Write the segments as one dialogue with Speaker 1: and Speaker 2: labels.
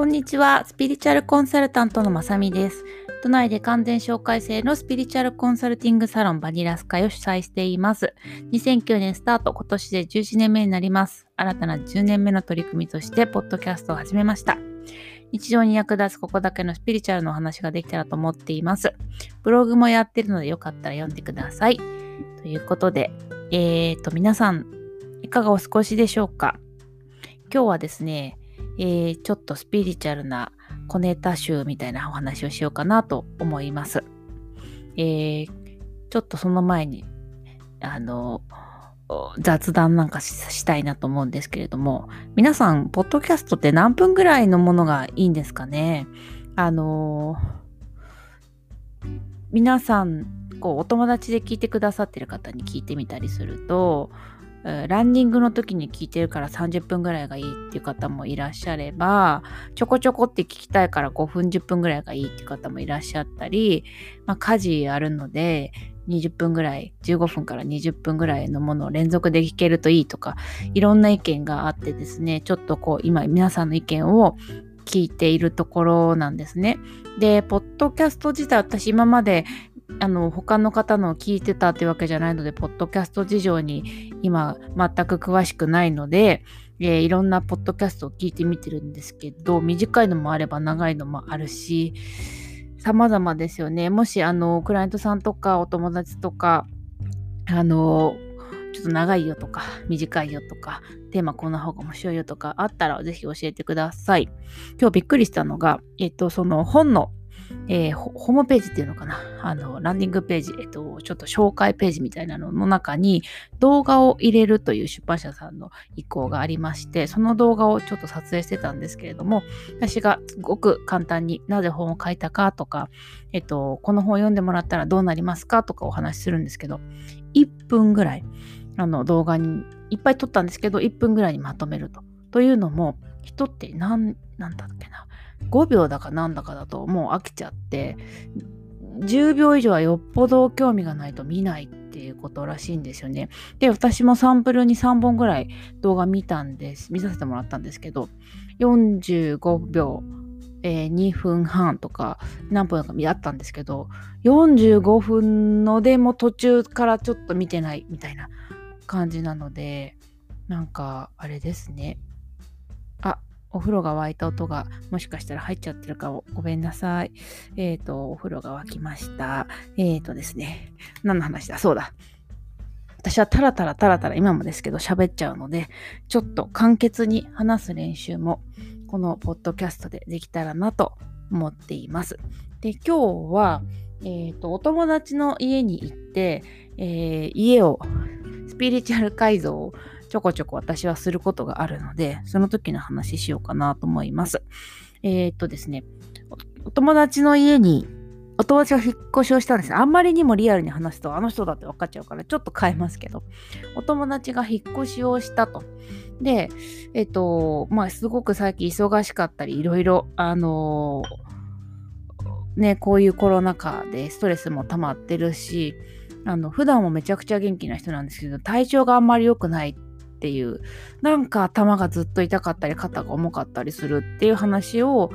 Speaker 1: こんにちは。スピリチュアルコンサルタントのまさみです。都内で完全紹介制のスピリチュアルコンサルティングサロンバニラスカを主催しています。2009年スタート、今年で11年目になります。新たな10年目の取り組みとして、ポッドキャストを始めました。日常に役立つここだけのスピリチュアルのお話ができたらと思っています。ブログもやってるのでよかったら読んでください。ということで、えーと、皆さん、いかがお過ごしでしょうか？今日はですね、えー、ちょっとスピリチュアルな小ネタ集みたいなお話をしようかなと思います。えー、ちょっとその前に、あの、雑談なんかしたいなと思うんですけれども、皆さん、ポッドキャストって何分ぐらいのものがいいんですかね？あの皆さん、こう、お友達で聞いてくださってる方に聞いてみたりすると、ランニングの時に聞いてるから30分ぐらいがいいっていう方もいらっしゃれば、ちょこちょこって聞きたいから5分10分ぐらいがいいっていう方もいらっしゃったり、まあ、家事あるので20分ぐらい、15分から20分ぐらいのものを連続で聞けるといいとか、いろんな意見があってですね、ちょっとこう今皆さんの意見を聞いているところなんですね。で、ポッドキャスト自体私今まであの他の方の聞いてたってわけじゃないので、ポッドキャスト事情に今全く詳しくないので、えー、いろんなポッドキャストを聞いてみてるんですけど、短いのもあれば長いのもあるし、様々ですよね。もし、あの、クライアントさんとかお友達とか、あの、ちょっと長いよとか、短いよとか、テーマこんな方が面白いよとかあったらぜひ教えてください。今日びっくりしたのが、えっと、その本のえー、ホームページっていうのかな？あの、ランディングページ、えっと、ちょっと紹介ページみたいなのの中に動画を入れるという出版社さんの意向がありまして、その動画をちょっと撮影してたんですけれども、私がすごく簡単になぜ本を書いたかとか、えっと、この本を読んでもらったらどうなりますかとかお話しするんですけど、1分ぐらい、あの動画にいっぱい撮ったんですけど、1分ぐらいにまとめると。というのも、人って何、なんだっけな？5秒だかなんだかだともう飽きちゃって10秒以上はよっぽど興味がないと見ないっていうことらしいんですよね。で、私もサンプルに3本ぐらい動画見たんです、見させてもらったんですけど、45秒、えー、2分半とか何分か見あったんですけど、45分のでも途中からちょっと見てないみたいな感じなので、なんかあれですね。お風呂が沸いた音がもしかしたら入っちゃってるかをごめんなさい。えっ、ー、と、お風呂が沸きました。えっ、ー、とですね。何の話だ？そうだ。私はタラタラタラタラ今もですけど喋っちゃうので、ちょっと簡潔に話す練習もこのポッドキャストでできたらなと思っています。で、今日は、えっ、ー、と、お友達の家に行って、え家をスピリチュアル改造をちょこちょこ私はすることがあるので、その時の話しようかなと思います。えー、っとですね、お友達の家にお友達が引っ越しをしたんです。あんまりにもリアルに話すとあの人だって分かっちゃうからちょっと変えますけど、お友達が引っ越しをしたと。で、えっと、まあすごく最近忙しかったり、いろいろ、あのー、ね、こういうコロナ禍でストレスも溜まってるし、あの普段もめちゃくちゃ元気な人なんですけど体調があんまり良くないっていうなんか頭がずっと痛かったり肩が重かったりするっていう話を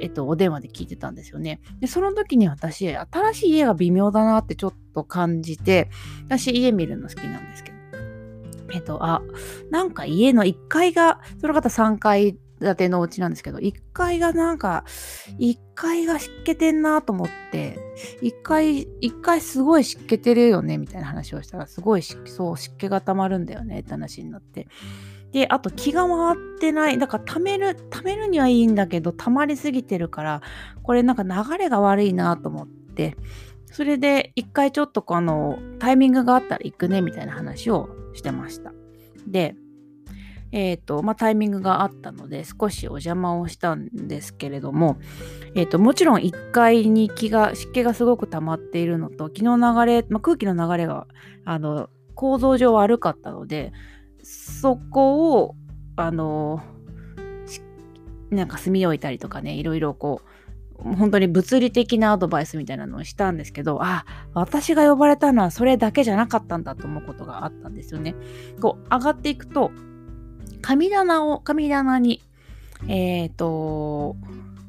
Speaker 1: えっと、お電話で聞いてたんですよね。で、その時に私、新しい家が微妙だなってちょっと感じて、私家見るの好きなんですけど、えっと、あ、なんか家の1階が、その方3階建てのお家なんですけど、1階がなんか、1階が湿気てんなと思って、1階、1階すごい湿気てるよね、みたいな話をしたら、すごいそう、湿気が溜まるんだよね、って話になって。で、あと気が回ってない。だから溜める、溜めるにはいいんだけど、溜まりすぎてるから、これなんか流れが悪いなと思って、それで一回ちょっとこのタイミングがあったら行くねみたいな話をしてました。で、え、ー、と、まあ、タイミングがあったので、少しお邪魔をしたんですけれども、え、ー、と、もちろん1階に気が、湿気がすごく溜まっているのと、気の流れ、まあ、空気の流れが、あの、構造上悪かったので、そこを、あの、なんか炭を置いたりとかね、いろいろこう、本当に物理的なアドバイスみたいなのをしたんですけど、あ、私が呼ばれたのはそれだけじゃなかったんだと思うことがあったんですよね。こう、上がっていくと、神棚を、神棚に、えっ、ー、と、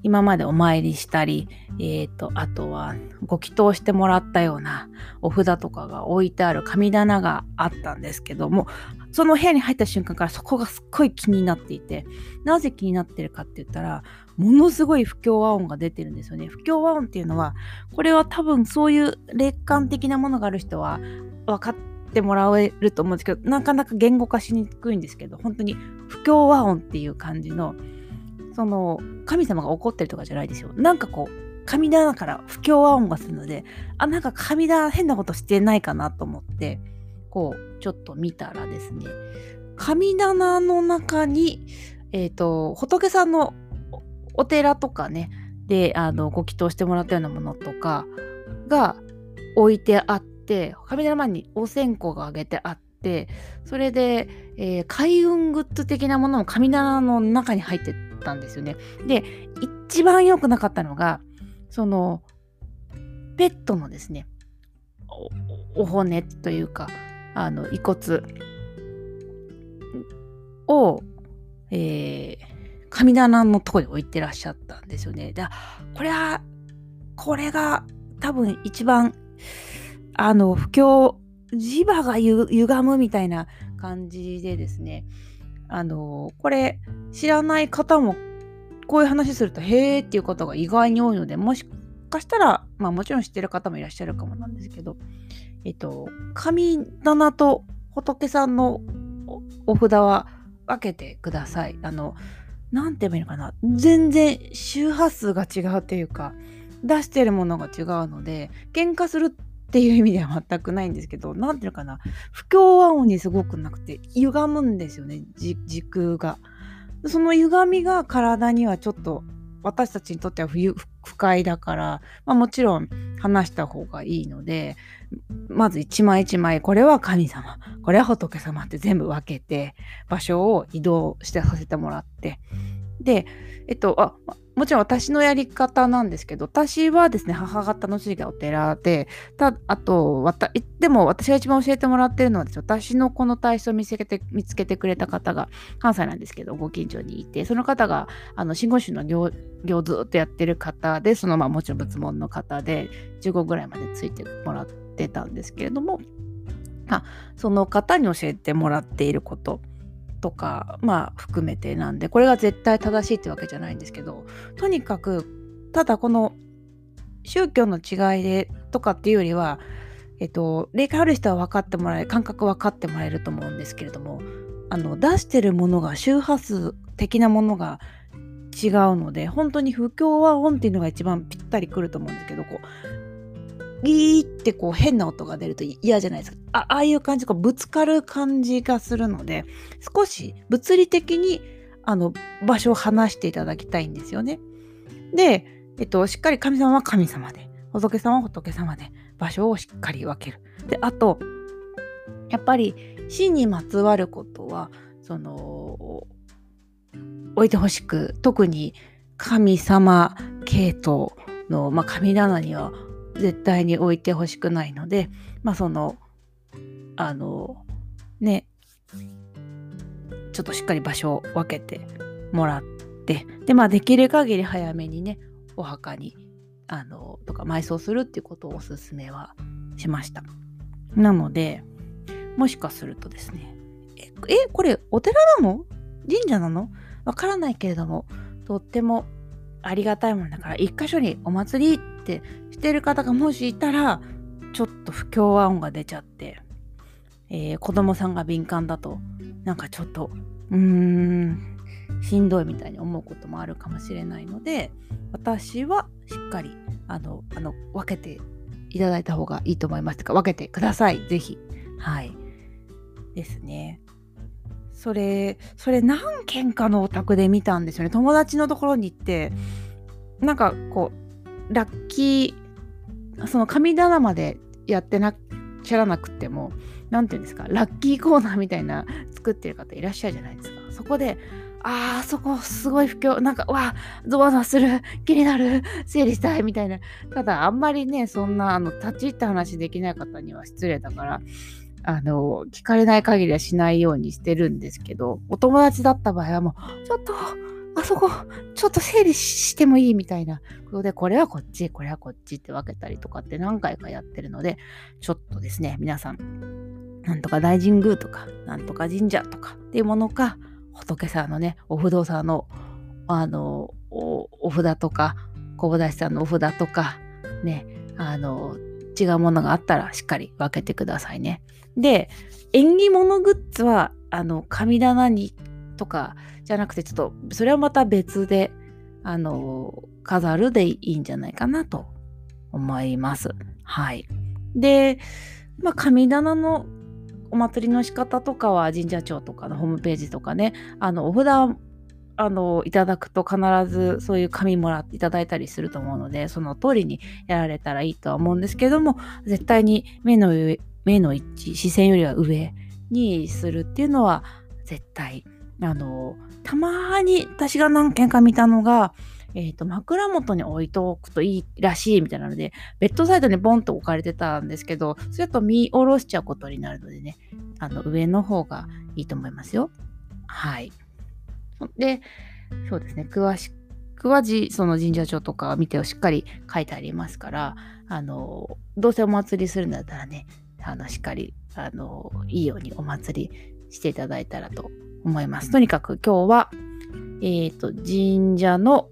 Speaker 1: 今までお参りしたり、えっ、ー、と、あとはご祈祷してもらったようなお札とかが置いてある神棚があったんですけども、その部屋に入った瞬間からそこがすっごい気になっていて、なぜ気になってるかって言ったら、ものすごい不協和音が出てるんですよね。不協和音っていうのは、これは多分そういう霊感的なものがある人は分かっててもらえると思うんですけど、なかなか言語化しにくいんですけど、本当に不協和音っていう感じの、その神様が怒ってるとかじゃないですよ。なんかこう、神棚から不協和音がするので、あ、なんか神棚変なことしてないかなと思って、こう、ちょっと見たらですね、神棚の中に、えっ、ー、と、仏さんのお寺とかね、で、あの、ご祈祷してもらったようなものとかが置いてあって、神棚前にお線香があげてあって、それで、えー、開運グッズ的なものも神棚の中に入ってたんですよね。で、一番良くなかったのが、その、ペットのですね、お骨というか、あの、遺骨を、えー、神棚のとこに置いてらっしゃったんですよね。だこれは、これが多分一番、あの、不況、磁場がゆ歪むみたいな感じでですね、あの、これ知らない方もこういう話すると、へーっていうことが意外に多いので、もしかしたら、まあもちろん知ってる方もいらっしゃるかもなんですけど、えっと、神棚と仏さんのお札は分けてください。あの、なんて言えばいいのかな。全然周波数が違うというか、出してるものが違うので、喧嘩するっていう意味では全くないんですけど、なんていうのかな。不協和音にすごくなくて、歪むんですよね、時空が。その歪みが体にはちょっと私たちにとっては不快だから、まあ、もちろん話した方がいいのでまず一枚一枚これは神様これは仏様って全部分けて場所を移動してさせてもらってでえっとあもちろん私のやり方なんですけど、私はですね、母方の地がお寺で、たあと、わたでも私が一番教えてもらってるのはです、私のこの体操を見つけて見つけてくれた方が、関西なんですけど、ご近所にいて、その方が、あの、信号宗の行行ずっとやってる方で、そのまあもちろん仏門の方で、15ぐらいまでついてもらってたんですけれども、あその方に教えてもらっていることとかまあ含めてなんでこれが絶対正しいってわけじゃないんですけどとにかくただこの宗教の違いでとかっていうよりはえっと霊感ある人は分かってもらえ感覚分かってもらえると思うんですけれどもあの出してるものが周波数的なものが違うので本当に不協和音っていうのが一番ぴったりくると思うんですけどこうギーってこう変な音が出ると嫌じゃないですか。ああいう感じ、こうぶつかる感じがするので、少し物理的にあの場所を離していただきたいんですよね。で、えっと、しっかり神様は神様で、仏様は仏様で、場所をしっかり分ける。で、あと、やっぱり死にまつわることは、その、置いてほしく、特に神様系統の、まあ、神棚には絶対に置いてほしくないので、まあその、あの、ね、ちょっとしっかり場所を分けてもらって、で、まあできる限り早めにね、お墓に、あの、とか埋葬するっていうことをおすすめはしました。なので、もしかするとですね、え、えこれお寺なの？神社なの？わからないけれども、とってもありがたいものだから、一箇所にお祭りってしてる方がもしいたら、ちょっと不協和音が出ちゃって、えー、子供さんが敏感だと、なんかちょっと、うーん、しんどいみたいに思うこともあるかもしれないので、私はしっかり、あの、あの分けていただいた方がいいと思います。か、分けてください。ぜひ。はい。ですね。それ、それ何軒かのお宅で見たんですよね。友達のところに行って、なんかこう、ラッキー、その神棚までやってなっしゃらなくても、何て言うんですか、ラッキーコーナーみたいな作ってる方いらっしゃるじゃないですか。そこで、あー、そこすごい不況、なんか、わゾワゾワする、気になる、整理したいみたいな。ただ、あんまりね、そんな、あの、立ち入った話できない方には失礼だから、あの、聞かれない限りはしないようにしてるんですけど、お友達だった場合はもう、ちょっと、あそこ、ちょっと整理してもいいみたいなことで、これはこっち、これはこっちって分けたりとかって何回かやってるので、ちょっとですね、皆さん、なんとか大神宮とか、なんとか神社とかっていうものか、仏さんのね、お不動産の、あの、おお札とか、小林さんのお札とか、ね、あの、違うものがあったらしっかり分けてくださいね。で、縁起物グッズは、あの、神棚にとかじゃなくて、ちょっと、それはまた別で、あの、飾るでいいんじゃないかなと思います。はい。で、まあ、神棚のお祭りの仕方とかは神社庁とかのホームページとかね、あの、お札あの、いただくと必ずそういう紙もらっていただいたりすると思うので、その通りにやられたらいいとは思うんですけども、絶対に目の上、目の位置、視線よりは上にするっていうのは絶対あの、たまに私が何件か見たのが、えっ、ー、と、枕元に置いておくといいらしいみたいなので、ベッドサイドにボンと置かれてたんですけど、それだと見下ろしちゃうことになるのでね、あの、上の方がいいと思いますよ。はい。で、そうですね、詳しくはじ、その神社帳とか見てをしっかり書いてありますから、あの、どうせお祭りするんだったらね、あの、しっかり、あの、いいようにお祭りしていただいたらと思います。とにかく今日は、えっ、ー、と、神社の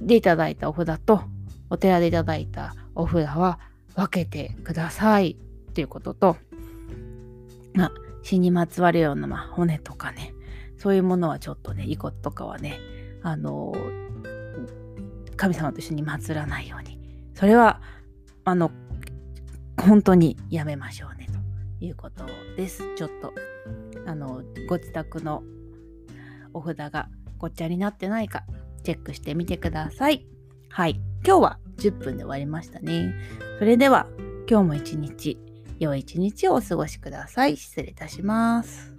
Speaker 1: でいただいたお札と、お寺でいただいたお札は分けてくださいということと、まあ、死にまつわるような、まあ、骨とかね、そういうものはちょっとね、遺骨とかはね、あの、神様と一緒に祀らないように、それは、あの、本当にやめましょうね、ということです。ちょっとあのご自宅のお札がごっちゃになってないかチェックしてみてください。はい。今日は10分で終わりましたね。それでは今日も一日良い一日をお過ごしください。失礼いたします。